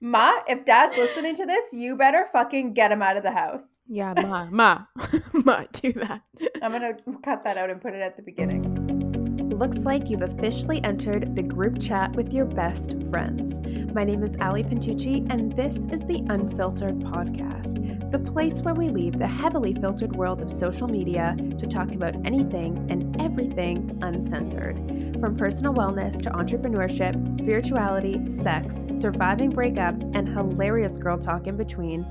Ma, if dad's listening to this, you better fucking get him out of the house. Yeah, ma, ma, ma, do that. I'm gonna cut that out and put it at the beginning. Looks like you've officially entered the group chat with your best friends. My name is Ali Pintucci, and this is the Unfiltered Podcast, the place where we leave the heavily filtered world of social media to talk about anything and everything uncensored. From personal wellness to entrepreneurship, spirituality, sex, surviving breakups, and hilarious girl talk in between,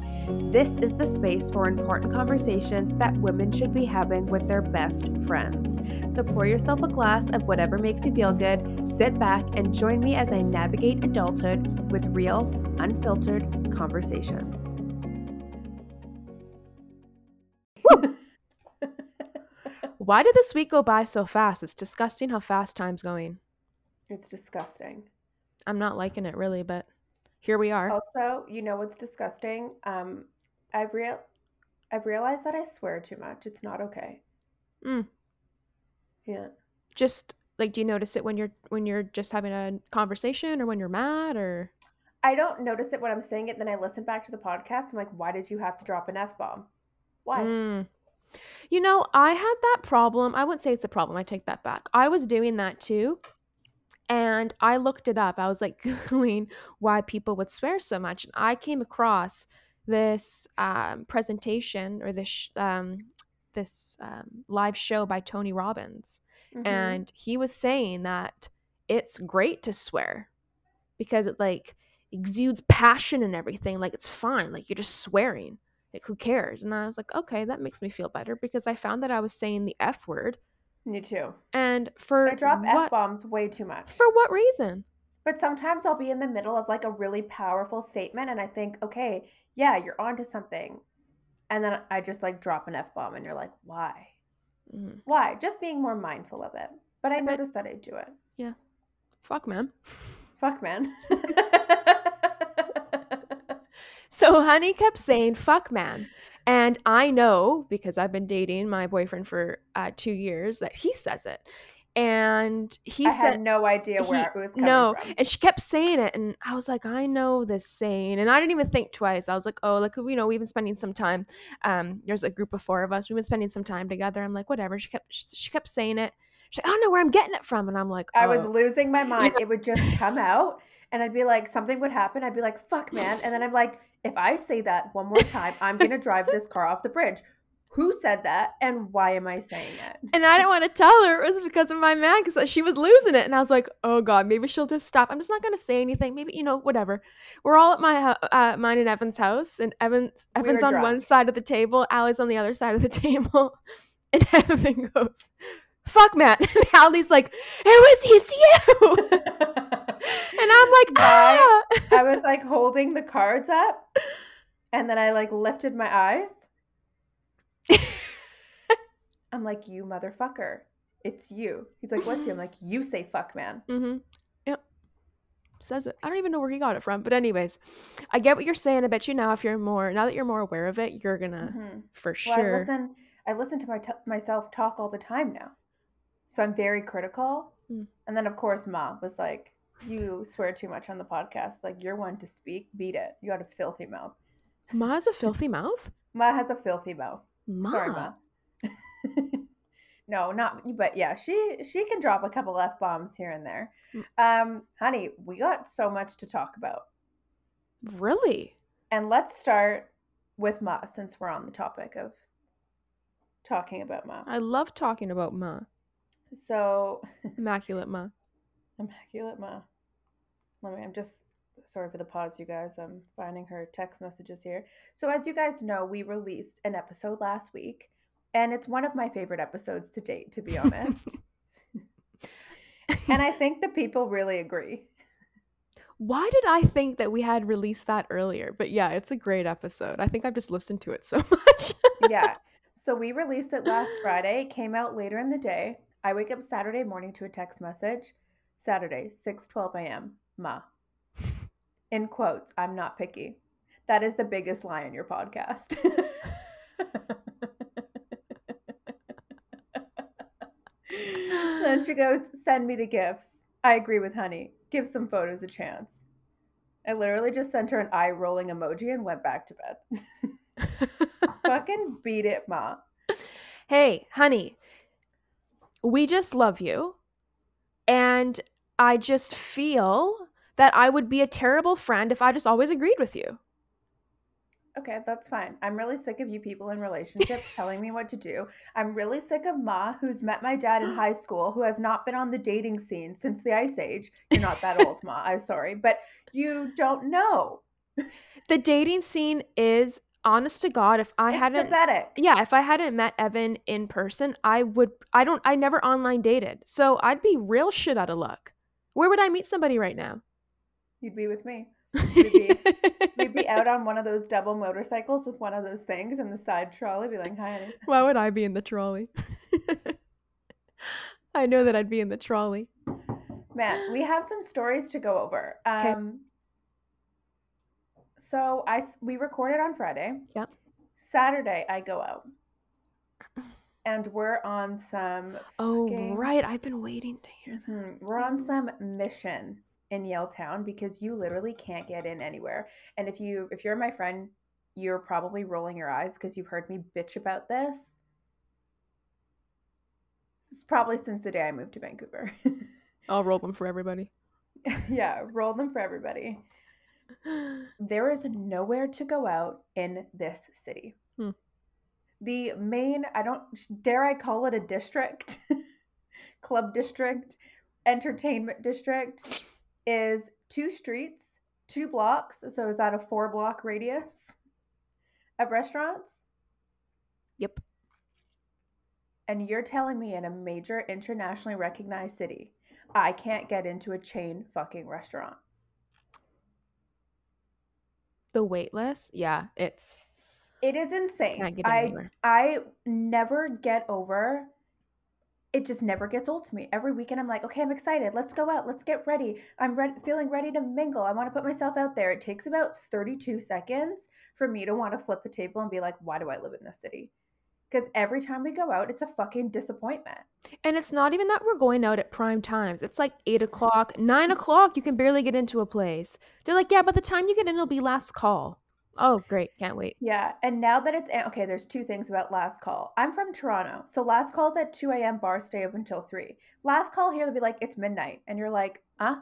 this is the space for important conversations that women should be having with their best friends. So pour yourself a glass of whatever makes you feel good, sit back, and join me as I navigate adulthood with real, unfiltered conversations. Why did this week go by so fast? It's disgusting how fast time's going. It's disgusting. I'm not liking it really, but here we are. Also, you know what's disgusting? Um, I've real I've realized that I swear too much. It's not okay. Mm. Yeah. Just like, do you notice it when you're when you're just having a conversation, or when you're mad, or? I don't notice it when I'm saying it. Then I listen back to the podcast. I'm like, why did you have to drop an f bomb? Why? Mm. You know, I had that problem. I wouldn't say it's a problem. I take that back. I was doing that too. And I looked it up. I was like Googling why people would swear so much. And I came across this um, presentation or this, sh- um, this um, live show by Tony Robbins. Mhm. And he was saying that it's great to swear because it like exudes passion and everything. Like it's fine. Like you're just swearing. Like who cares? And I was like, okay, that makes me feel better because I found that I was saying the F word. me too. And for I drop what f bombs way too much. for what reason? But sometimes I'll be in the middle of like a really powerful statement and I think, okay, yeah, you're onto something. And then I just like drop an F bomb and you're like, why? Mhm. Why? Just being more mindful of it. But I I bet- noticed that I do it. Yeah fuck, man. Fuck, man. So Honey kept saying "fuck, man," and I know because I've been dating my boyfriend for uh, two years that he says it, and he I said had no idea where he- it was coming no, from. and she kept saying it, and I was like, I know this saying, and I didn't even think twice. I was like, oh, like you know, we've been spending some time. Um, there's a group of four of us. We've been spending some time together. I'm like, whatever. She kept she, she kept saying it. She's like, I don't know where I'm getting it from, and I'm like, I was "Oh." losing my mind. It would just come out, and I'd be like, something would happen. I'd be like, fuck, man. And then I'm like, if I say that one more time, I'm going to drive this car off the bridge. Who said that, and why am I saying it? And I didn't want to tell her it was because of my man because she was losing it. And I was like, oh God, maybe she'll just stop. I'm just not going to say anything. Maybe, you know, whatever. We're all at my uh, mine and Evan's house. And Evan's, Evan's on one side of the table. Allie's on the other side of the table. And Evan goes, fuck Matt. And Allie's like, it was, it's you. And I'm like, ah. I was like holding the cards up, and then I like lifted my eyes. I'm like, you motherfucker. It's you. He's like, what's you? I'm like, you say fuck, man. Mm-hmm. Yep. Says it. I don't even know where he got it from. But anyways, I get what you're saying. I bet you now if you're more now that you're more aware of it, you're gonna Mhm. for Well, sure. I listen. I listen to my t- myself talk all the time now, so I'm very critical. Mm. And then, of course, Ma was like, "You swear too much on the podcast. Like you're one to speak. Beat it. You got a filthy mouth." Ma has a filthy mouth. Ma has a filthy mouth. Ma. Sorry, Ma. no, not but yeah, she she can drop a couple f bombs here and there. Um, honey, we got so much to talk about, Really? and let's start with Ma since we're on the topic of talking about Ma. I love talking about Ma. So Immaculate Ma. immaculate Ma. Let me. I'm just sorry for the pause, you guys. I'm finding her text messages here. So as you guys know, we released an episode last week, and it's one of my favorite episodes to date, to be honest. and I think the people really agree. Why did I think that we had released that earlier? But yeah, it's a great episode. I think I've just listened to it so much. Yeah. So we released it last Friday. It came out later in the day. I wake up Saturday morning to a text message. Saturday, 6:12 a.m. Ma. In quotes, I'm not picky. That is the biggest lie in your podcast. then she goes, "Send me the gifts." I agree with Honey. Give some photos a chance. I literally just sent her an eye rolling emoji and went back to bed. Fucking beat it, Ma. hey, honey, we just love you. And I just feel that I would be a terrible friend if I just always agreed with you. Okay, that's fine. I'm really sick of you people in relationships telling me what to do. I'm really sick of Ma, who's met my dad in high school, who has not been on the dating scene since the Ice Age. You're not that old, Ma. I'm sorry, but you don't know. The dating scene is honest to God, if I It's hadn't pathetic. yeah, if I hadn't met Evan in person, I would I don't I never online dated. So I'd be real shit out of luck. Where would I meet somebody right now? You'd be with me. We'd be, we'd be out on one of those double motorcycles with one of those things and the side trolley, be like, hi. Why would I be in the trolley? I know that I'd be in the trolley. Man, we have some stories to go over. 'Kay. Um, so I we recorded on Friday. Yep. Saturday I go out, and we're on some. Oh, fucking- right. I've been waiting to hear that. Mhm. We're on some mission in Yaletown because you literally can't get in anywhere. And if you if you're my friend, you're probably rolling your eyes because you've heard me bitch about this. This is probably since the day I moved to Vancouver. I'll roll them for everybody. yeah, roll them for everybody. There is nowhere to go out in this city. Hmm. The main, I don't dare I call it a district, club district, entertainment district, is two streets, two blocks. So is that a four block radius of restaurants? Yep. And you're telling me in a major internationally recognized city, I can't get into a chain fucking restaurant. The wait list? Yeah, it's It is insane. can't get I. I never get over it just never gets old to me. Every weekend I'm like, okay, I'm excited. Let's go out. Let's get ready. I'm re- feeling ready to mingle. I want to put myself out there. It takes about 32 seconds for me to want to flip a table and be like, why do I live in this city? Because every time we go out, it's a fucking disappointment. And it's not even that we're going out at prime times. It's like eight o'clock, nine o'clock. You can barely get into a place. They're like, yeah, by the time you get in, it'll be last call. Oh, great. Can't wait. Yeah, and now that it's okay, there's two things about last call. I'm from Toronto, so last call's at 2 a.m. Bar stay open until 3. Last call here, they'll be like, it's midnight. And you're like, huh?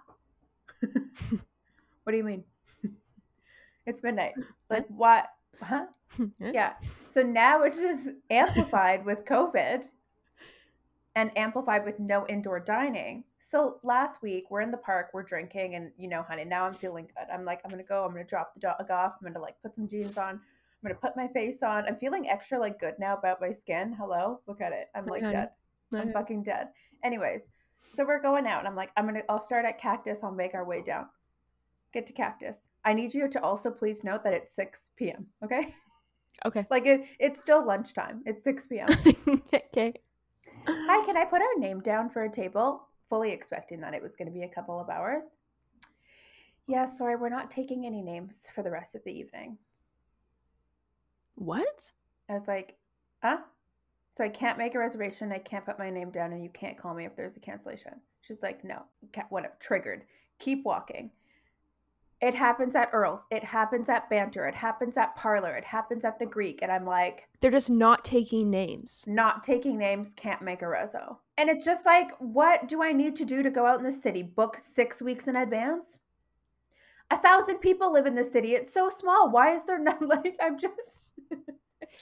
what do you mean? it's midnight. Like, what? Huh? Yeah. So now it's just amplified with COVID and amplified with no indoor dining. So last week we're in the park, we're drinking, and you know, honey, now I'm feeling good. I'm like, I'm gonna go, I'm gonna drop the dog off, I'm gonna like put some jeans on, I'm gonna put my face on. I'm feeling extra like good now about my skin. Hello, look at it. I'm like Okay. dead. I'm fucking dead. Anyways, so we're going out, and I'm like, I'm gonna, I'll start at Cactus. I'll make our way down. Get to Cactus. I need you to also please note that it's 6 p.m. Okay, Okay. like it, it's still lunchtime. It's 6 p.m. okay. Hi, can I put our name down for a table? Fully expecting that it was going to be a couple of hours. Yeah, sorry, we're not taking any names for the rest of the evening. What? I was like, huh? So I can't make a reservation. I can't put my name down, and you can't call me if there's a cancellation. She's like, no, whatever, triggered. Keep walking. It happens at Earl's. It happens at Banter. It happens at Parlor. It happens at the Greek. And I'm like, They're just not taking names. not taking names, can't make a rezo. And it's just like, what do I need to do to go out in the city? Book six weeks in advance? A thousand people live in the city. It's so small. Why is there not like I'm just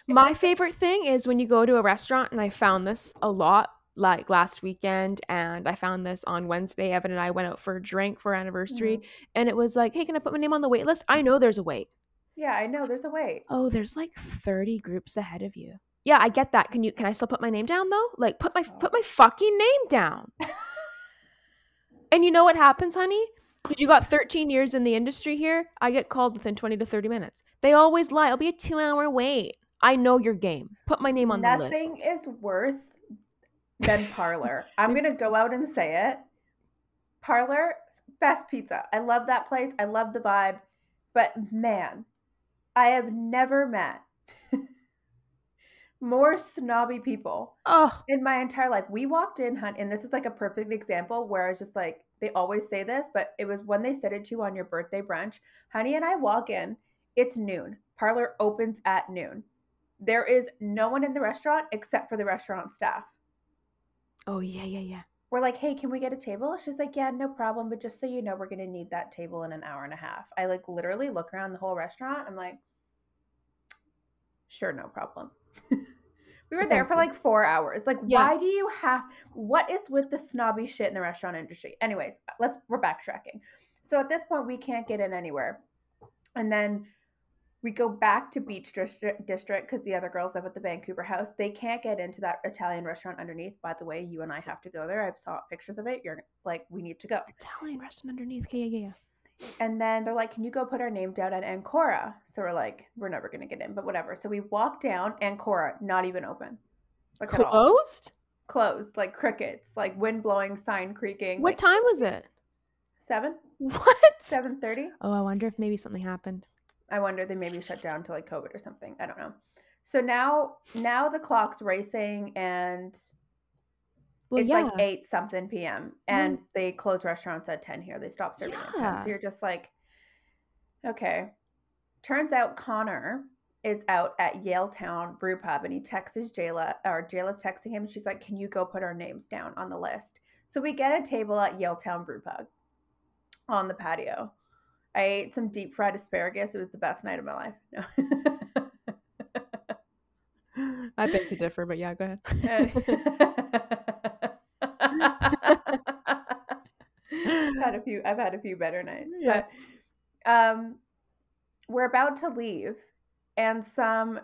My favorite thing is when you go to a restaurant, and I found this a lot like last weekend, and I found this on Wednesday. Evan and I went out for a drink for our anniversary, Mhm. and it was like, hey, can I put my name on the wait list? I know there's a wait. Yeah, I know. There's a wait. Oh, there's like 30 groups ahead of you. Yeah, I get that. Can you can I still put my name down though? Like put my put my fucking name down. and you know what happens, honey? Because you got 13 years in the industry here, I get called within 20 to 30 minutes. They always lie. It'll be a two hour wait. I know your game. Put my name on the list. Nothing is worse than Parlor. I'm gonna go out and say it. Parlor, best pizza. I love that place. I love the vibe. But man, I have never met more snobby people Oh, in my entire life. We walked in, hunt, and this is like a perfect example where I was just like, they always say this, but it was when they said it to you on your birthday brunch. Honey and I walk in, it's noon. Parlor opens at noon. There is no one in the restaurant except for the restaurant staff. Oh yeah, yeah, yeah. We're like, hey, can we get a table? She's like, yeah, no problem. But just so you know, we're going to need that table in an hour and a half. I like literally look around the whole restaurant. I'm like, sure, no problem. we were there for like four hours. Like, Yeah. why do you have, what is with the snobby shit in the restaurant industry? Anyways, let's, we're backtracking. So at this point, we can't get in anywhere. And then we go back to Beach District District because the other girls live at the Vancouver house. They can't get into that Italian restaurant underneath. By the way, you and I have to go there. I've saw pictures of it. You're like, we need to go. Italian restaurant underneath. Yeah, yeah, yeah. And then they're like, can you go put our name down at Ancora? So we're like, we're never gonna get in, but whatever. So we walk down Ancora, not even open. Like. Closed? Closed, like crickets, like wind blowing, sign creaking. What like time was it? Seven, What? seven thirty. Oh, I wonder if maybe something happened. I wonder they maybe shut down to like COVID or something. I don't know. So now now the clock's racing and Well, it's yeah. like eight something PM mm-hmm. and they close restaurants at ten here. They stop serving at ten. So you're just like, okay. Turns out Connor is out at Yaletown Brew Pub and he texts Jayla or Jayla's texting him. She's like, Can you go put our names down on the list? So we get a table at Yaletown Brew Pub on the patio. I ate some deep fried asparagus. It was the best night of my life. No. I beg to differ, but yeah, go ahead. I've had a few I've had a few better nights. Yeah. But um we're about to leave and some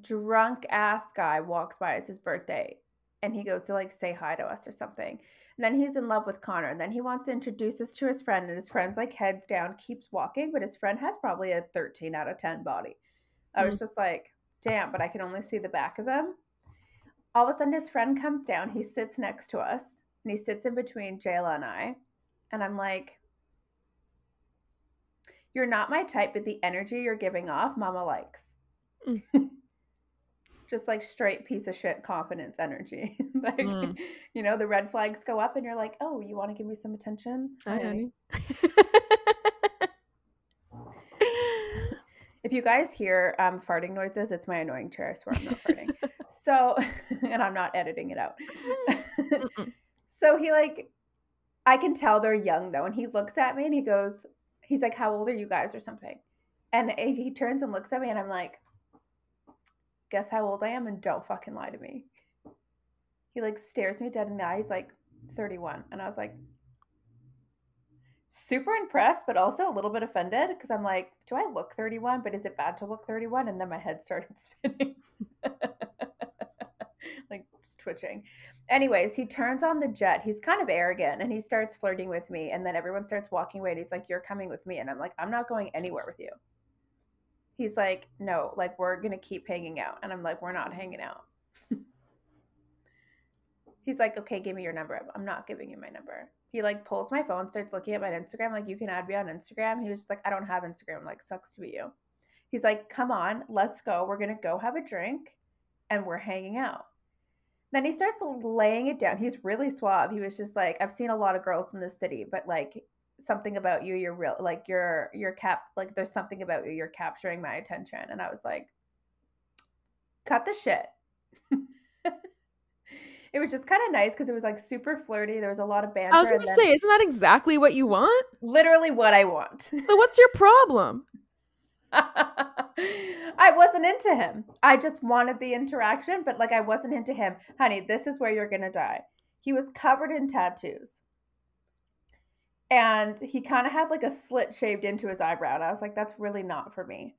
drunk ass guy walks by. It's his birthday. And he goes to like say hi to us or something. And then he's in love with Connor. And then he wants to introduce us to his friend. And his friend's like heads down, keeps walking, but his friend has probably a 13 out of 10 body. I was mm. just like, damn, but I can only see the back of him. All of a sudden, his friend comes down. He sits next to us and he sits in between Jayla and I. And I'm like, You're not my type, but the energy you're giving off, Mama likes. Mm. Just like straight piece of shit confidence energy. like, Mm. you know, the red flags go up and you're like, Oh, you want to give me some attention? Hi, Hi." honey. If you guys hear um, farting noises, it's my annoying chair. I swear I'm not farting. So, and I'm not editing it out. So he like, I can tell they're young though, and he looks at me and he goes, he's like, "How old are you guys?" or something, and he he turns and looks at me, and I'm like, "Guess how old I am?" And don't fucking lie to me. He like stares me dead in the eye. He's like, "31," and I was like, super impressed, but also a little bit offended because I'm like, do I look 31? But is it bad to look 31? And then my head started spinning. like twitching. Anyways, he turns on the jet. He's kind of arrogant and he starts flirting with me. And then everyone starts walking away and he's like, You're coming with me. And I'm like, I'm not going anywhere with you. He's like, No, like we're to keep hanging out. And I'm like, We're not hanging out. He's like, okay, give me your number. I'm not giving you my number. He like pulls my phone, starts looking at my Instagram, like, you can add me on Instagram. He was just like, I don't have Instagram. I'm like, sucks to be you. He's like, come on, let's go. We're gonna go have a drink and we're hanging out. Then he starts laying it down. He's really suave. He was just like, I've seen a lot of girls in this city, but like something about you, you're real like you're you're cap like there's something about you, you're capturing my attention. And I was like, cut the shit. it was just kind of nice because it was like super flirty. There was a lot of banter. I was gonna then say, isn't that exactly what you want? literally what I want. So what's your problem? I wasn't into him. I just wanted the interaction, but like I wasn't into him. Honey, this is where you're going to die. He was covered in tattoos. And he kind of had like a slit shaved into his eyebrow. And I was like, that's really not for me.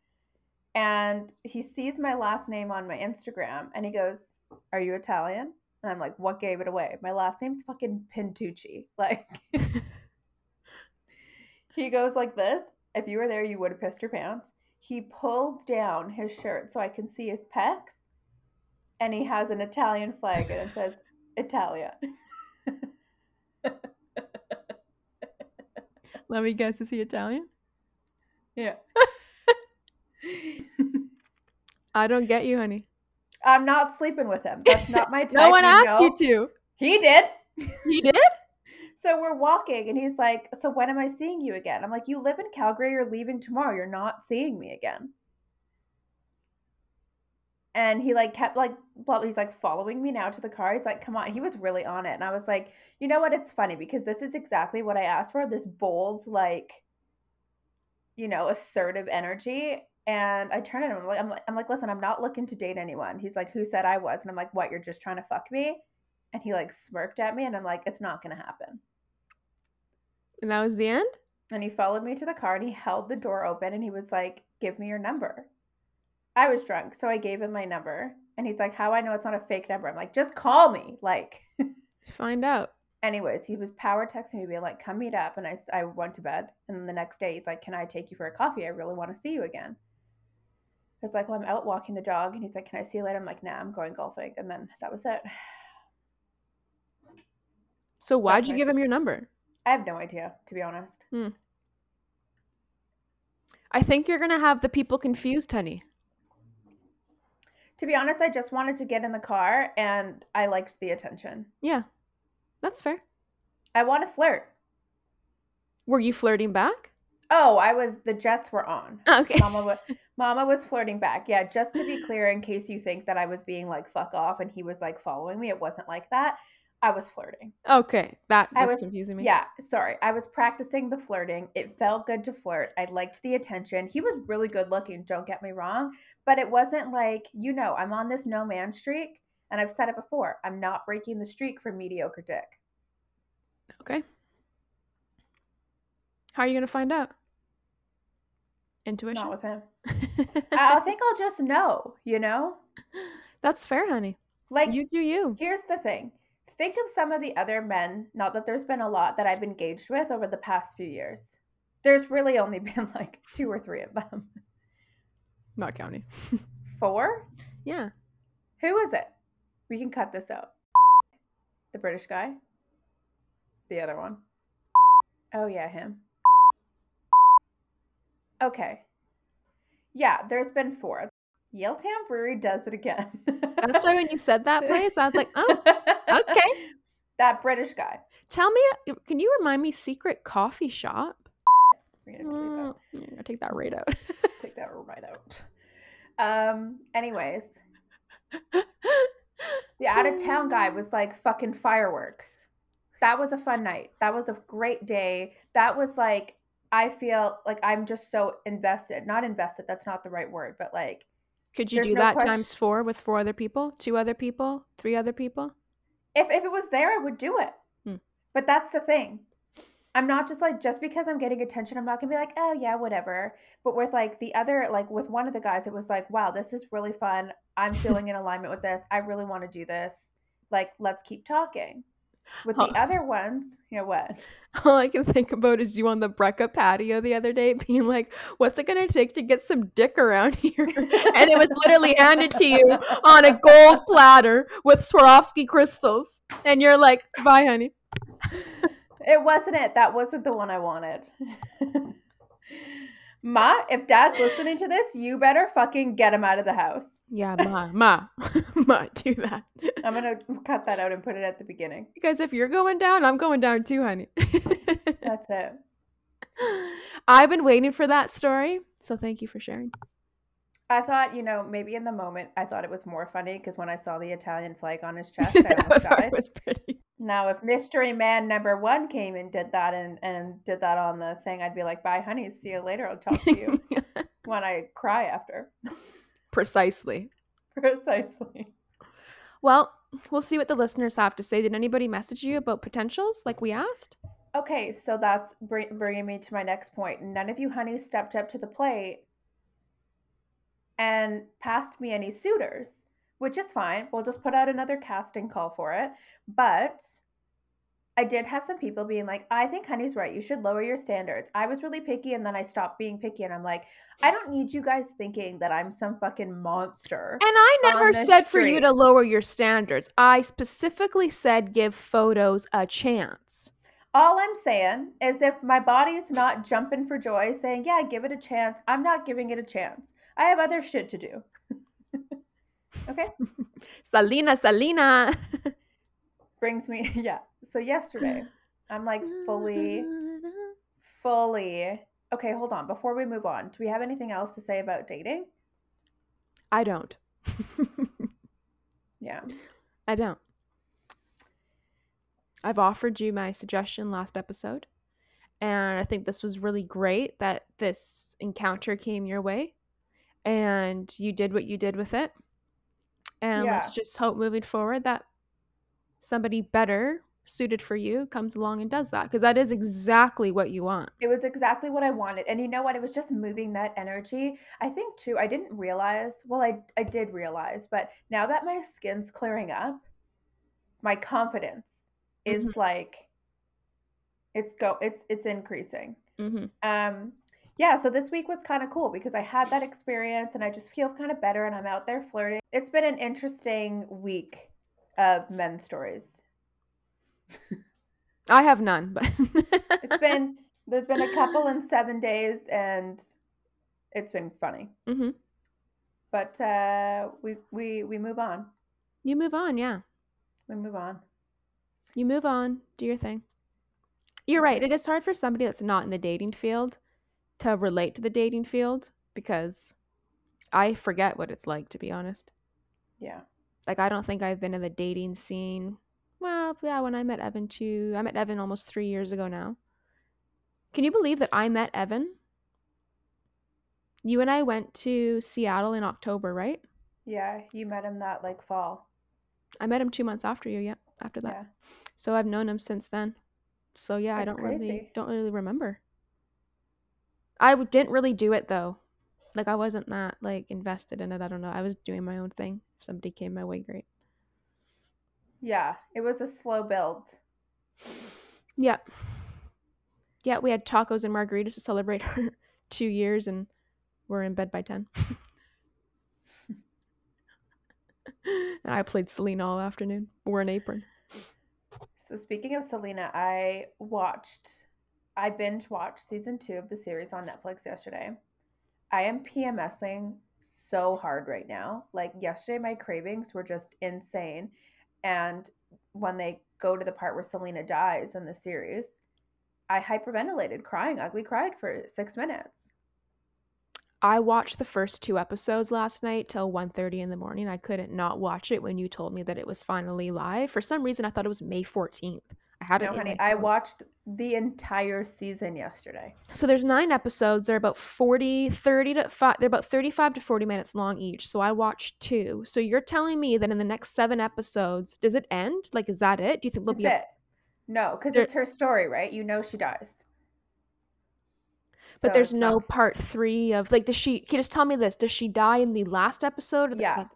And he sees my last name on my Instagram and he goes, Are you Italian? And I'm like, What gave it away? My last name's fucking Pintucci. Like, he goes like this. If you were there, you would have pissed your pants. He pulls down his shirt so I can see his pecs. And he has an Italian flag and it says Italia. Let me guess, is he Italian? Yeah. I don't get you, honey. I'm not sleeping with him. That's not my type. no one asked know. you to. He did. He did? So we're walking, and he's like, So when am I seeing you again? I'm like, You live in Calgary, you're leaving tomorrow. You're not seeing me again. And he like kept like, well, he's like following me now to the car. He's like, come on. He was really on it. And I was like, you know what? It's funny because this is exactly what I asked for this bold, like, you know, assertive energy. And I turn to him. I'm like, I'm like, I'm like, listen, I'm not looking to date anyone. He's like, who said I was? And I'm like, what? You're just trying to fuck me? And he like smirked at me. And I'm like, it's not going to happen. And that was the end? And he followed me to the car and he held the door open and he was like, give me your number. I was drunk, so I gave him my number. And he's like, How I know it's not a fake number? I'm like, Just call me. Like, find out. Anyways, he was power texting me, being like, Come meet up. And I, I went to bed. And then the next day, he's like, Can I take you for a coffee? I really want to see you again. I was like, Well, I'm out walking the dog. And he's like, Can I see you later? I'm like, Nah, I'm going golfing. And then that was it. So, why'd you give him your number? I have no idea, to be honest. Hmm. I think you're going to have the people confused, honey to be honest, I just wanted to get in the car and I liked the attention. Yeah. That's fair. I want to flirt. Were you flirting back? Oh, I was the jets were on. Ah, okay. Mama was Mama was flirting back. Yeah, just to be clear in case you think that I was being like fuck off and he was like following me, it wasn't like that. I was flirting. Okay, that was, was confusing me. Yeah, sorry. I was practicing the flirting. It felt good to flirt. I liked the attention. He was really good looking, don't get me wrong, but it wasn't like, you know, I'm on this no man streak, and I've said it before. I'm not breaking the streak for mediocre dick. Okay. How are you going to find out? Intuition? Not with him. I think I'll just know, you know? That's fair, honey. Like, you do you. Here's the thing think of some of the other men, not that there's been a lot that I've engaged with over the past few years. There's really only been like two or three of them. Not counting. Four? Yeah. Who was it? We can cut this out. The British guy? The other one? Oh, yeah, him. Okay. Yeah, there's been four. Yaletown Brewery does it again. That's why when you said that place, I was like, oh, okay. That British guy. Tell me, uh, can you remind me secret coffee shop? We're gonna delete that. Mm, take that right out. take that right out. Um. Anyways, the out of town guy was like fucking fireworks. That was a fun night. That was a great day. That was like I feel like I'm just so invested. Not invested. That's not the right word, but like could you There's do no that question. times four with four other people, two other people, three other people? If if it was there, I would do it. Hmm. But that's the thing. I'm not just like just because I'm getting attention, I'm not gonna be like, oh yeah, whatever. But with like the other, like with one of the guys, it was like, wow, this is really fun. I'm feeling in alignment with this. I really want to do this. Like, let's keep talking. With the other ones, you know what? All I can think about is you on the Brecca patio the other day being like, what's it going to take to get some dick around here? and it was literally handed to you on a gold platter with Swarovski crystals. And you're like, bye, honey. It wasn't it. That wasn't the one I wanted. Ma, if dad's listening to this, you better fucking get him out of the house. Yeah, ma, ma, ma, do that. I'm gonna cut that out and put it at the beginning. Because if you're going down, I'm going down too, honey. That's it. I've been waiting for that story, so thank you for sharing. I thought, you know, maybe in the moment, I thought it was more funny because when I saw the Italian flag on his chest, I almost died. was pretty. Now, if Mystery Man number one came and did that and, and did that on the thing, I'd be like, bye, honey. See you later. I'll talk to you when I cry after. Precisely. Precisely. Well, we'll see what the listeners have to say. Did anybody message you about potentials like we asked? Okay, so that's bringing me to my next point. None of you honeys stepped up to the plate and passed me any suitors, which is fine. We'll just put out another casting call for it. But I did have some people being like, I think Honey's right. You should lower your standards. I was really picky and then I stopped being picky. And I'm like, I don't need you guys thinking that I'm some fucking monster. And I never said street. for you to lower your standards. I specifically said give photos a chance. All I'm saying is if my body is not jumping for joy saying, yeah, give it a chance, I'm not giving it a chance. I have other shit to do. okay? Selena, Selena. Brings me, yeah. So yesterday, I'm like fully, fully. Okay, hold on. Before we move on, do we have anything else to say about dating? I don't. Yeah. I don't. I've offered you my suggestion last episode, and I think this was really great that this encounter came your way and you did what you did with it. And let's just hope moving forward that somebody better suited for you comes along and does that because that is exactly what you want. It was exactly what I wanted. And you know what? It was just moving that energy. I think too, I didn't realize, well, I I did realize, but now that my skin's clearing up, my confidence is like it's go it's it's increasing. Mm-hmm. Um yeah, so this week was kind of cool because I had that experience and I just feel kind of better and I'm out there flirting. It's been an interesting week of men's stories. I have none, but It's been there's been a couple in 7 days and it's been funny. hmm But uh we we we move on. you move on, yeah. We move on. You move on, do your thing. You're right. It is hard for somebody that's not in the dating field to relate to the dating field because I forget what it's like to be honest. Yeah. Like I don't think I've been in the dating scene. Well, yeah, when I met Evan too. I met Evan almost 3 years ago now. Can you believe that I met Evan? You and I went to Seattle in October, right? Yeah, you met him that like fall. I met him 2 months after you, yeah, after that. Yeah. So I've known him since then. So yeah, I don't really don't really remember. I didn't really do it though. Like I wasn't that like invested in it. I don't know. I was doing my own thing. If somebody came my way, great. Yeah, it was a slow build. Yep. Yeah, we had tacos and margaritas to celebrate our two years, and we're in bed by ten. and I played Selena all afternoon. Wore an apron. So speaking of Selena, I watched I binge watched season 2 of the series on Netflix yesterday. I am PMSing so hard right now. Like yesterday my cravings were just insane. And when they go to the part where Selena dies in the series, I hyperventilated, crying, ugly cried for 6 minutes. I watched the first two episodes last night till 1.30 in the morning. I couldn't not watch it when you told me that it was finally live. For some reason, I thought it was May 14th. I had it No, in honey, I watched the entire season yesterday. So there's nine episodes. They're about 40, 30 to five. They're about 35 to 40 minutes long each. So I watched two. So you're telling me that in the next seven episodes, does it end? Like, is that it? Do you think there'll That's be it. No, because it's her story, right? You know she dies. But So there's no not- part three of like does she can you just tell me this? Does she die in the last episode or the Yeah. second?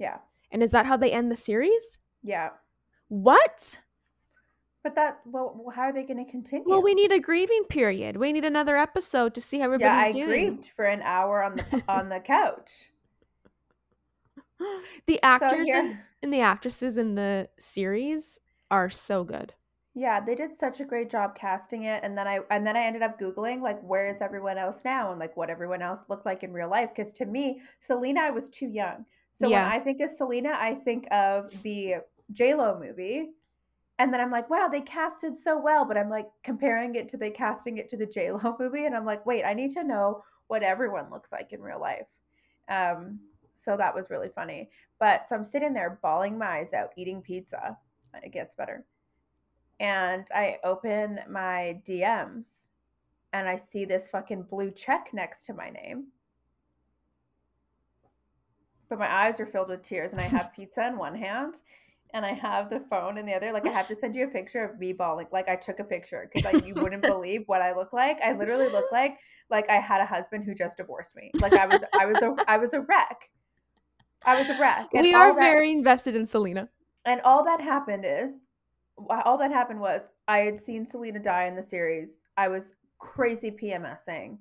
Yeah, And is that how they end the series? yeah. What? But that, well, how are they going to continue? Well, we need a grieving period. We need another episode to see how everybody's yeah, I doing. grieved for an hour on the on the couch. The actors so and, and the actresses in the series are so good. yeah, they did such a great job casting it, and then I and then I ended up googling like where is everyone else now and like what everyone else looked like in real life. Because to me, Selena, I was too young. So Yeah. when I think of Selena, I think of the J Lo movie. And then I'm like, wow, they casted so well. But I'm like comparing it to the casting it to the J Lo movie, and I'm like, wait, I need to know what everyone looks like in real life. Um, so that was really funny. But so I'm sitting there bawling my eyes out, eating pizza. It gets better. And I open my DMs and I see this fucking blue check next to my name. But my eyes are filled with tears and I have pizza in one hand and I have the phone in the other. Like I have to send you a picture of me bawling. Like I took a picture because like you wouldn't believe what I look like. I literally look like like I had a husband who just divorced me. Like I was I was a I was a wreck. I was a wreck. And we are that- very invested in Selena. and all that happened is, all that happened was I had seen Selena die in the series. I was crazy PMSing,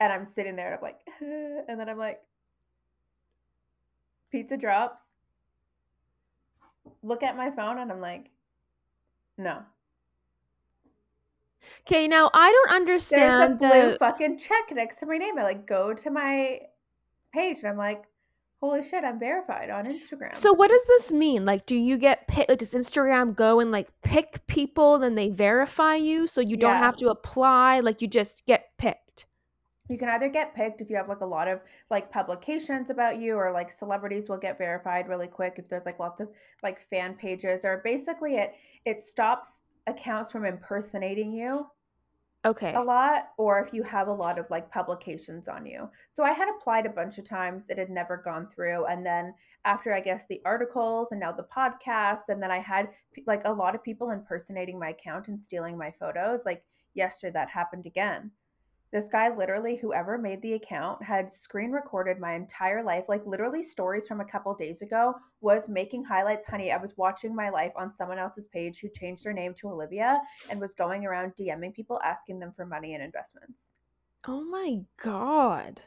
and I'm sitting there and I'm like, and then I'm like, pizza drops. Look at my phone and I'm like, no. Okay, now I don't There's a understand blue the fucking check next to my name. I like go to my page and I'm like, holy shit, I'm verified on Instagram. So what does this mean? Like, do you get picked? Like, does Instagram go and like pick people, then they verify you, so you don't Yeah. have to apply? Like, you just get picked. You can either get picked if you have like a lot of like publications about you or like celebrities will get verified really quick if there's like lots of like fan pages or basically it it stops accounts from impersonating you Okay. a lot or if you have a lot of like publications on you. So I had applied a bunch of times, it had never gone through and then after I guess the articles and now the podcasts and then I had like a lot of people impersonating my account and stealing my photos. Like yesterday that happened again. This guy literally whoever made the account had screen recorded my entire life like literally stories from a couple days ago was making highlights honey I was watching my life on someone else's page who changed their name to Olivia and was going around DMing people asking them for money and investments. Oh my god.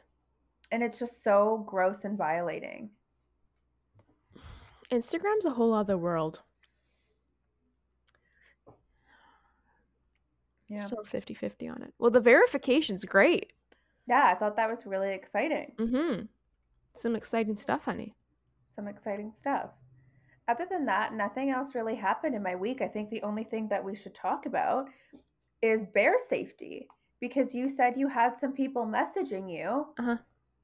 And it's just so gross and violating. Instagram's a whole other world. Yeah. Still 50-50 on it. Well, the verification's great. Yeah, I thought that was really exciting. Mm-hmm. Some exciting stuff, honey. Some exciting stuff. Other than that, nothing else really happened in my week. I think the only thing that we should talk about is bear safety because you said you had some people messaging you Uh-huh.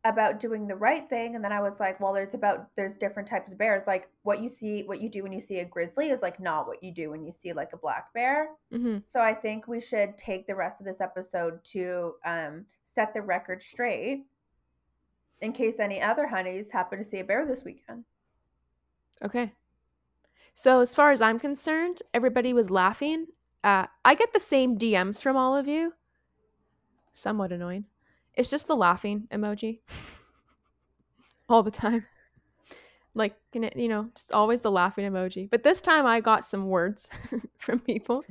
About doing the right thing and then I was like, well, there's about there's different types of bears. Like what you see what you do when you see a grizzly is like not what you do when you see like a black bear. Mm-hmm. So I think we should take the rest of this episode to um, set the record straight in case any other honeys happen to see a bear this weekend. Okay. So as far as I'm concerned, everybody was laughing. Uh, I get the same DMs from all of you. Somewhat annoying. It's just the laughing emoji. all the time. Like, can it, you know, just always the laughing emoji. But this time I got some words from people.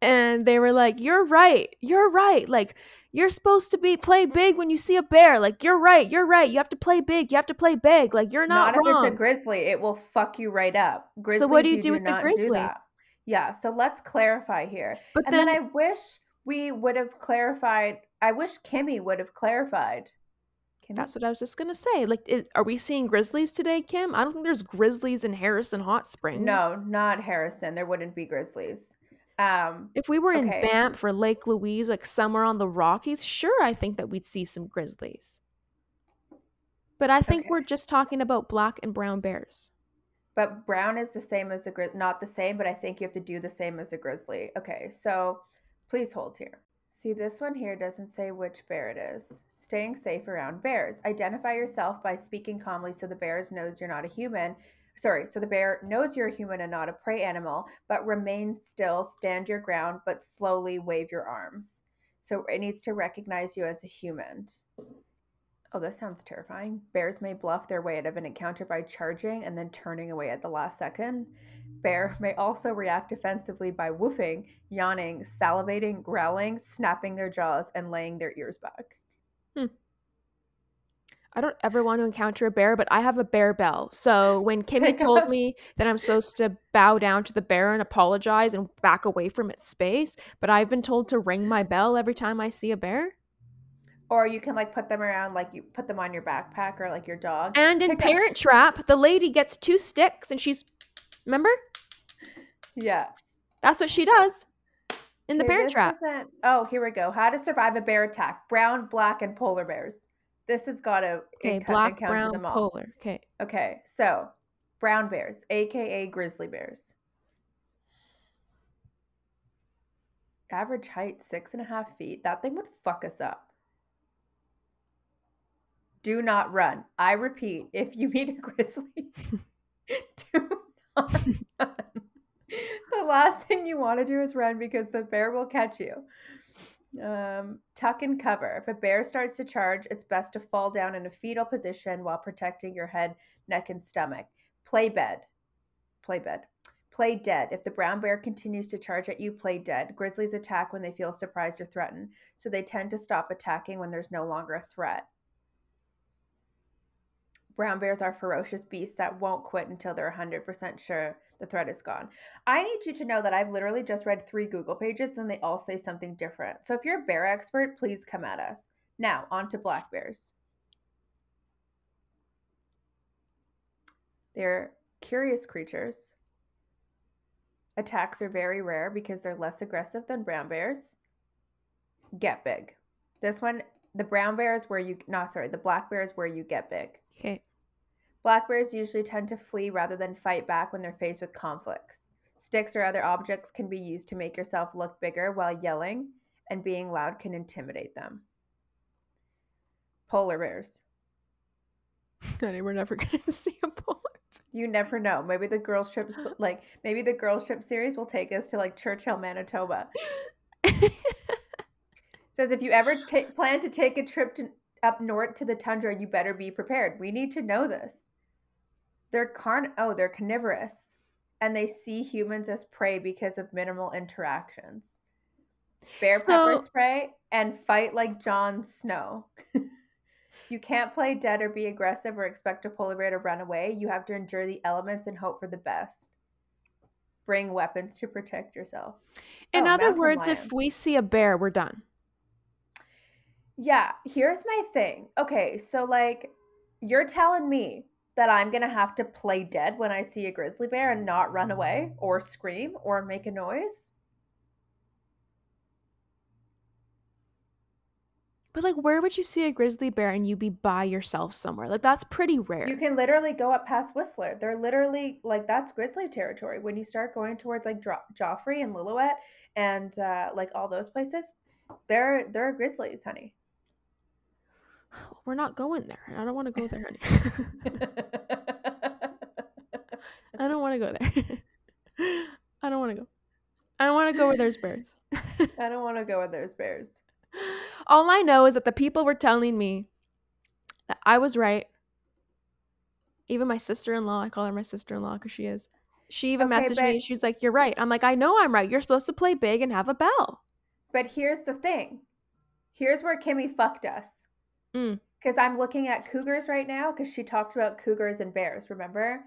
And they were like, "You're right. You're right. Like, you're supposed to be play big when you see a bear. Like, you're right. You're right. You have to play big. You have to play big. Like, you're not, Not, if it's a grizzly, it will fuck you right up. Grizzlies, what do you you do with the grizzly? Yeah, so let's clarify here. but And then, then, I wish we would have clarified. I wish Kimmy would have clarified. Kimmy? That's what I was just gonna say. Like, is, are we seeing grizzlies today, Kim? I don't think there's grizzlies in Harrison Hot Springs. no, not Harrison. There wouldn't be grizzlies. Um, If we were Okay. in Banff or Lake Louise, like somewhere on the Rockies, sure, I think that we'd see some grizzlies. But I think Okay. we're just talking about black and brown bears. But brown is the same as a gri- not the same, but I think you have to do the same as a grizzly. Okay, so please hold here. See, this one here doesn't say which bear it is. Staying safe around bears. Identify yourself by speaking calmly so the bear knows you're not a human. Sorry, so the bear knows you're a human and not a prey animal, but remain still, stand your ground, but slowly wave your arms. So it needs to recognize you as a human. Oh, this sounds terrifying. Bears may bluff their way out of an encounter by charging and then turning away at the last second. Bear may also react defensively by woofing, yawning, salivating, growling, snapping their jaws, and laying their ears back. Hmm. I don't ever want to encounter a bear, but I have a bear bell. So when Kimmy told me that I'm supposed to bow down to the bear and apologize and back away from its space, but I've been told to ring my bell every time I see a bear. Or you can like put them around, like you put them on your backpack or like your dog. And in Pick up. Parent Trap, the lady gets two sticks and she's remember? Yeah. That's what she does in the Okay, Parent Trap. isn't- Oh, here we go. How to survive a bear attack. Brown, black, and polar bears. This has got to Okay, black, brown, polar. Okay. Okay, so brown bears, aka grizzly bears. Average height six and a half feet. That thing would fuck us up. Do not run. I repeat, if you meet a grizzly, do not run. The last thing you want to do is run because the bear will catch you. Um, tuck and cover. If a bear starts to charge, it's best to fall down in a fetal position while protecting your head, neck, and stomach. Play bed. Play bed. Play dead. If the brown bear continues to charge at you, play dead. Grizzlies attack when they feel surprised or threatened, so they tend to stop attacking when there's no longer a threat. Brown bears are ferocious beasts that won't quit until they're 100% sure the threat is gone. I need you to know that I've literally just read three Google pages and they all say something different. So if you're a bear expert, please come at us. Now, on to black bears. They're curious creatures. Attacks are very rare because they're less aggressive than brown bears. Get big. This one, the brown bear is where you, no, sorry, the black bear is where you get big. Okay. Black bears usually tend to flee rather than fight back when they're faced with conflicts. Sticks or other objects can be used to make yourself look bigger while yelling, and being loud can intimidate them. Polar bears. Honey, we're never gonna see a polar. You never know. Maybe the girls trip, like maybe the girls trip series will take us to like Churchill, Manitoba. Says if you ever ta- plan to take a trip to, up north to the tundra, you better be prepared. We need to know this. They're carn oh, they're carnivorous and they see humans as prey because of minimal interactions. Bear pepper spray and fight like Jon Snow. you can't play dead or be aggressive or expect a polar bear to run away. You have to endure the elements and hope for the best. Bring weapons to protect yourself. In Oh, other words, if we see a bear, we're done. Yeah, here's my thing. Okay, so like you're telling me that I'm gonna have to play dead when I see a grizzly bear and not run away or scream or make a noise? But like, where would you see a grizzly bear and you be by yourself somewhere? Like, that's pretty rare. You can literally go up past Whistler. They're literally like that's grizzly territory. When you start going towards like jo- Joffre and Lillooet and uh, like all those places, there there are grizzlies, honey. We're not going there. I don't want to go there. I don't want to go there. I don't want to go. I don't want to go where there's bears. I don't want to go where there's bears. All I know is that the people were telling me that I was right. Even my sister in law, I call her my sister in law because she is. She even Okay, messaged but- me and she's like, You're right. I'm like, I know I'm right. You're supposed to play big and have a bell. But here's the thing. Here's where Kimmy fucked us. Mm. Because I'm looking at cougars right now because she talked about cougars and bears, remember?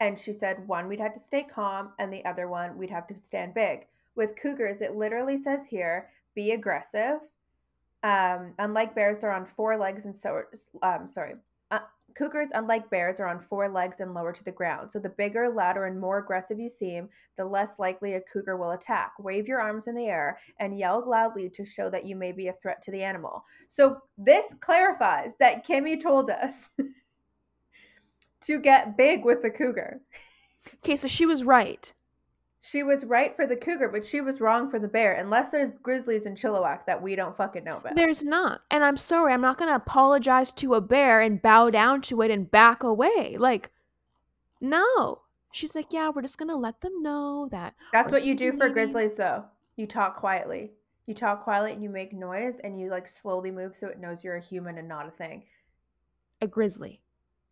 And she said one, we'd have to stay calm, and the other one, we'd have to stand big. With cougars, it literally says here, be aggressive. Um, unlike bears, they're on four legs and so, um, sorry. Uh, cougars, unlike bears, are on four legs and lower to the ground. So the bigger, louder, and more aggressive you seem, the less likely a cougar will attack. Wave your arms in the air and yell loudly to show that you may be a threat to the animal. So this clarifies that Kimmy told us to get big with the cougar. Okay, so she was right. She was right for the cougar, but she was wrong for the bear, unless there's grizzlies in Chilliwack that we don't fucking know about. There's not. And I'm sorry, I'm not going to apologize to a bear and bow down to it and back away. Like, no. She's like, yeah, we're just going to let them know that. That's what you do for grizzlies, though. You talk quietly. You talk quietly and you make noise and you like slowly move so it knows you're a human and not a thing. A grizzly.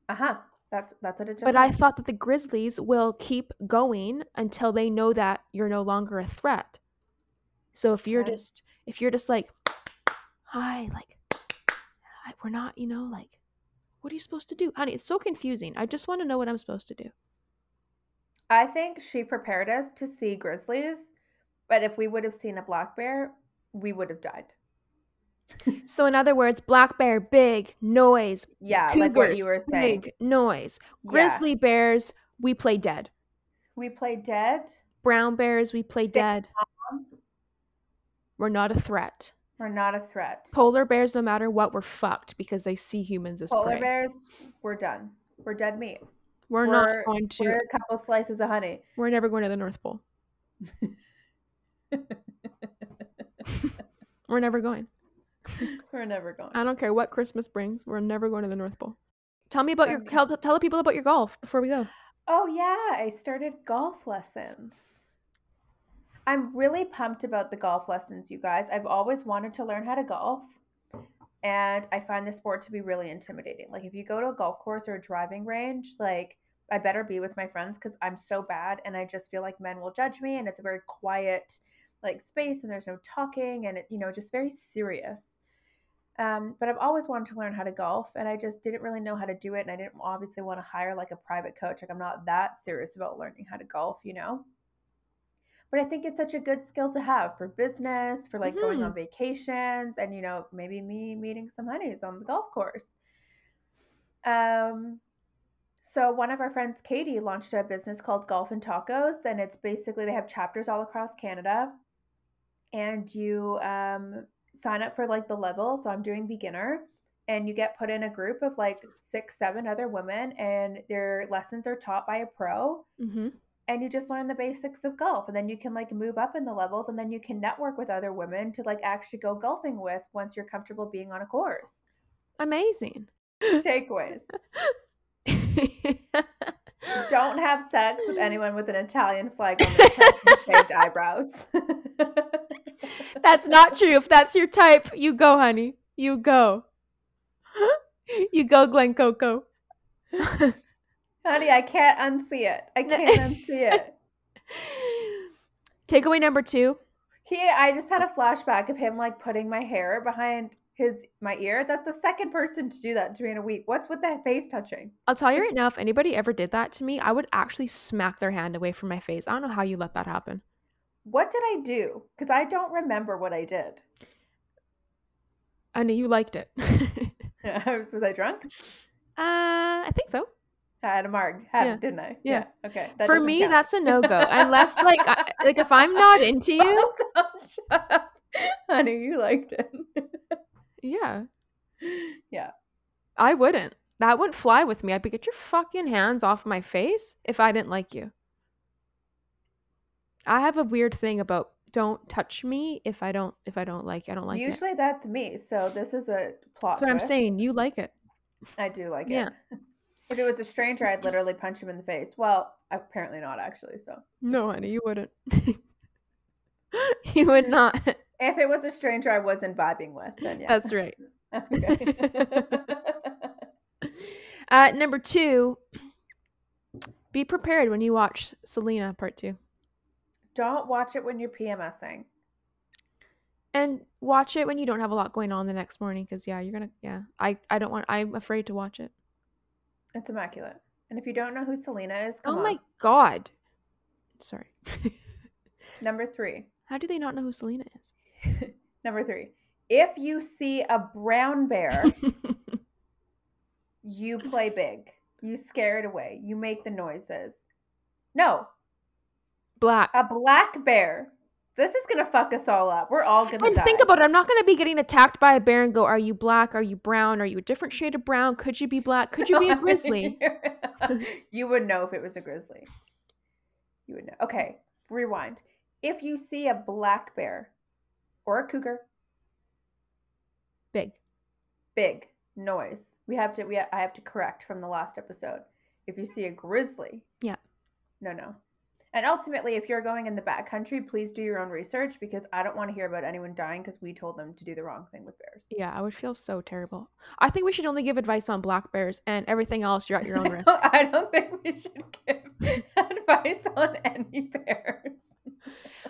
Uh huh. That's that's what it just. But I thought that the grizzlies will keep going until they know that you're no longer a threat. So if you're Okay. just if you're just like hi like hi, we're not, you know, like what are you supposed to do? Honey, it's so confusing. I just want to know what I'm supposed to do. I think she prepared us to see grizzlies, but if we would have seen a black bear, we would have died. So in other words, black bear big noise, Yeah, like what you were saying. big noise. Yeah. Grizzly bears, we play dead. We play dead. Brown bears, we play Stay dead. calm. We're not a threat. We're not a threat. Polar bears, no matter what, we're fucked because they see humans as Polar prey. bears, we're done. We're dead meat. We're, we're- not going to. We're, a couple slices of honey. We're never going to the North Pole. we're never going. We're never going. I don't care what Christmas brings. We're never going to the North Pole. Tell me about your tell, tell the people about your golf before we go. Oh yeah, I started golf lessons. I'm really pumped about the golf lessons, you guys. I've always wanted to learn how to golf. And I find the sport to be really intimidating. Like if you go to a golf course or a driving range, like I better be with my friends cuz I'm so bad and I just feel like men will judge me and it's a very quiet like space and there's no talking and it you know just very serious. Um, but I've always wanted to learn how to golf, and I just didn't really know how to do it. And I didn't obviously want to hire like a private coach. Like I'm not that serious about learning how to golf, you know. But I think it's such a good skill to have for business, for like going on vacations, and you know maybe me meeting some honeys on the golf course. Um, So one of our friends, Katie, launched a business called Golf and Tacos, and it's basically they have chapters all across Canada, and you um, sign up for like the level. So I'm doing beginner, and you get put in a group of like six, seven other women, and their lessons are taught by a pro. Mm-hmm. And you just learn the basics of golf, and then you can like move up in the levels, and then you can network with other women to like actually go golfing with once you're comfortable being on a course. Amazing. Takeaways. Don't have sex with anyone with an Italian flag on their chest and shaved eyebrows. that's not true. If that's your type, you go, honey. You go. You go, Glen Coco. Honey, I can't unsee it. I can't unsee it. Takeaway number two. He, I just had a flashback of him like putting my hair behind his my ear. That's the second person to do that to me in a week. What's with that face touching? I'll tell you right now, if anybody ever did that to me, I would actually smack their hand away from my face. I don't know how you let that happen. What did I do? Because I don't remember what I did. I knew you liked it. Was I drunk? Uh, I think so. I had a marg, had Yeah. it, didn't I? Yeah. Okay. that For me, count. that's a no go. Unless like I, like if I'm not into you, Well done, shut. Honey, you liked it. yeah, yeah. I wouldn't. That wouldn't fly with me. I'd be get your fucking hands off my face if I didn't like you. I have a weird thing about don't touch me if I don't if I don't like I don't like it. Usually that's me. So this is a plot. That's what I'm saying. You like it. I do like Yeah. it. If it was a stranger, I'd literally punch him in the face. Well, apparently not actually. So No, honey, you wouldn't. you would not. if it was a stranger I wasn't vibing with, then yeah. That's right. okay. Uh, number two, be prepared when you watch Selena Part Two, Don't watch it when you're PMSing. and watch it when you don't have a lot going on the next morning. Because yeah, you're gonna yeah. I I don't want. I'm afraid to watch it. It's immaculate. And if you don't know who Selena is, come oh on. my god. Sorry. Number three. How do they not know who Selena is? Number three. If you see a brown bear, you play big. You scare it away. You make the noises. No, Black. a black bear. This is gonna fuck us all up. We're all gonna And die. think about it. I'm not going to be getting attacked by a bear and go, "Are you black? Are you brown? Are you a different shade of brown? Could you be black? Could you be a grizzly?" you would know if it was a grizzly. You would know. Okay, rewind. If you see a black bear or a cougar, Big. big noise. We have to. We ha- I have to correct from the last episode. If you see a grizzly, Yeah. no, no. And ultimately, if you're going in the backcountry, please do your own research because I don't want to hear about anyone dying because we told them to do the wrong thing with bears. Yeah, I would feel so terrible. I think we should only give advice on black bears and everything else you're at your own risk. I don't think we should give advice on any bears.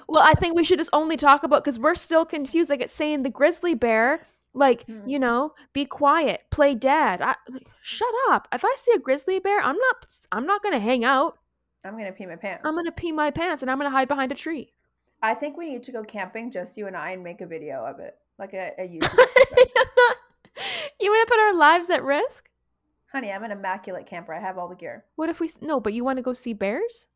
Well, I think we should just only talk about because we're still confused. Like it's saying the grizzly bear, like Hmm. you know, be quiet, play dead. I, like, shut up. If I see a grizzly bear, I'm not. I'm not gonna hang out. I'm gonna pee my pants. I'm gonna pee my pants and I'm gonna hide behind a tree. I think we need to go camping, just you and I, and make a video of it, like a, a YouTube. you want to put our lives at risk? Honey, I'm an immaculate camper. I have all the gear. What if we? No, but you want to go see bears?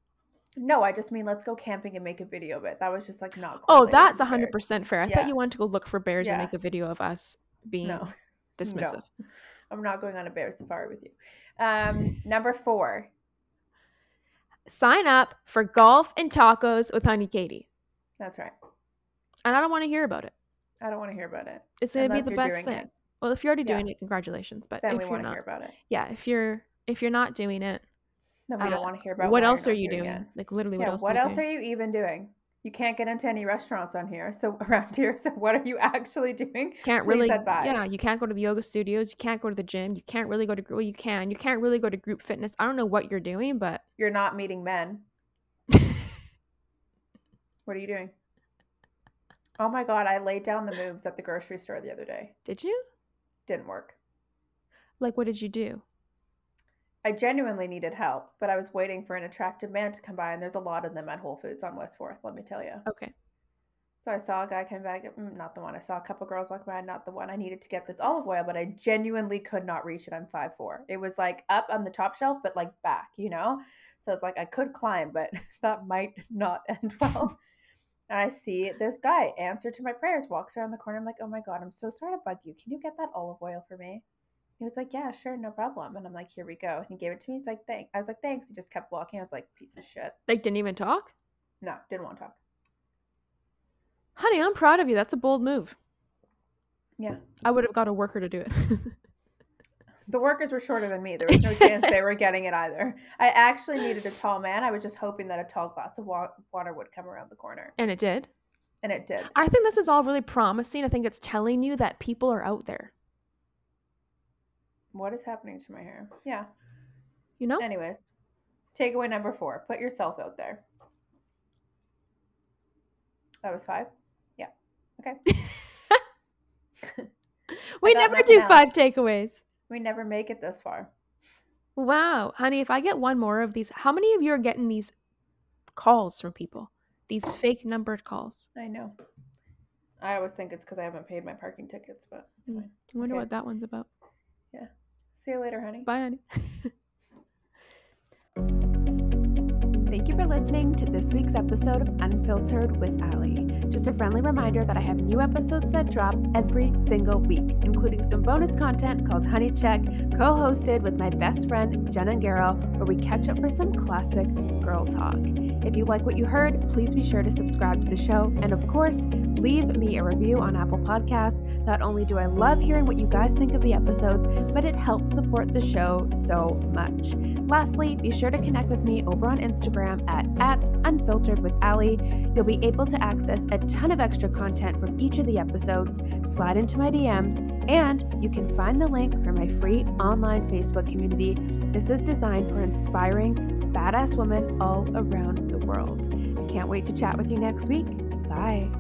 No, I just mean let's go camping and make a video of it. That was just like not. Oh, that's hundred percent fair. I Yeah. thought you wanted to go look for bears and make a video of us being No, dismissive. I'm not going on a bear safari with you. Um, number four. Sign up for golf and tacos with Honey Katie, That's right. and I don't want to hear about it. I don't want to hear about it. It's gonna be the best thing. it. Well, if you're already Yeah. doing it, congratulations. But Then if we you're want to not, hear about it. yeah, if you're if you're not doing it, Then we uh, don't want to hear about it. what else you're you doing? it. Like literally, what yeah, else? what are you else doing? are you even doing? You can't get into any restaurants on here, so around here. So what are you actually doing? Can't Please really, advise. yeah. You can't go to the yoga studios. You can't go to the gym. You can't really go to. Well, you can. You can't really go to group fitness. I don't know what you're doing, but You're not meeting men. What are you doing? Oh my god, I laid down the moves at the grocery store the other day. did you? Didn't work. Like, what did you do? I genuinely needed help, but I was waiting for an attractive man to come by, and there's a lot of them at Whole Foods on West Fourth. Let me tell you. Okay. So I saw a guy come back, mm, not the one. I saw a couple girls walk by, not the one. I needed to get this olive oil, but I genuinely could not reach it. I'm five four. It was like up on the top shelf, but like back, you know? So it's like I could climb, but that might not end well. and I see this guy answer to my prayers, walks around the corner. I'm like, oh my God, I'm so sorry to bug you. Can you get that olive oil for me? He was like, yeah, sure, no problem. And I'm like, here we go. And he gave it to me. He's like, thanks. I was like, thanks. He just kept walking. I was like, piece of shit. Like, didn't even talk? No, didn't want to talk. Honey, I'm proud of you. That's a bold move. Yeah. I would have got a worker to do it. The workers were shorter than me. There was no chance they were getting it either. I actually needed a tall man. I was just hoping that a tall glass of wa- water would come around the corner. and it did. And it did. I think this is all really promising. I think it's telling you that people are out there. What is happening to my hair? Yeah. You know? Anyways, takeaway number four put yourself out there. That was five. Yeah. Okay. we never do else. five takeaways. We never make it this far. Wow. Honey, if I get one more of these, how many of you are getting these calls from people? These fake numbered calls? I know. I always think it's because I haven't paid my parking tickets, but it's Mm. fine. I wonder Okay. what that one's about. See you later, honey. Bye, honey. Thank you for listening to this week's episode of Unfiltered with Ali. Just a friendly reminder that I have new episodes that drop every single week, including some bonus content called Honey Check, co hosted with my best friend Jenna Garrow, where we catch up for some classic girl talk. If you like what you heard, please be sure to subscribe to the show. And of course, leave me a review on Apple Podcasts. Not only do I love hearing what you guys think of the episodes, but it helps support the show so much. Lastly, be sure to connect with me over on Instagram at, at Unfiltered with Ali. You'll be able to access a ton of extra content from each of the episodes, slide into my DMs, and you can find the link for my free online Facebook community. This is designed for inspiring, badass women all around the world. I can't wait to chat with you next week. Bye.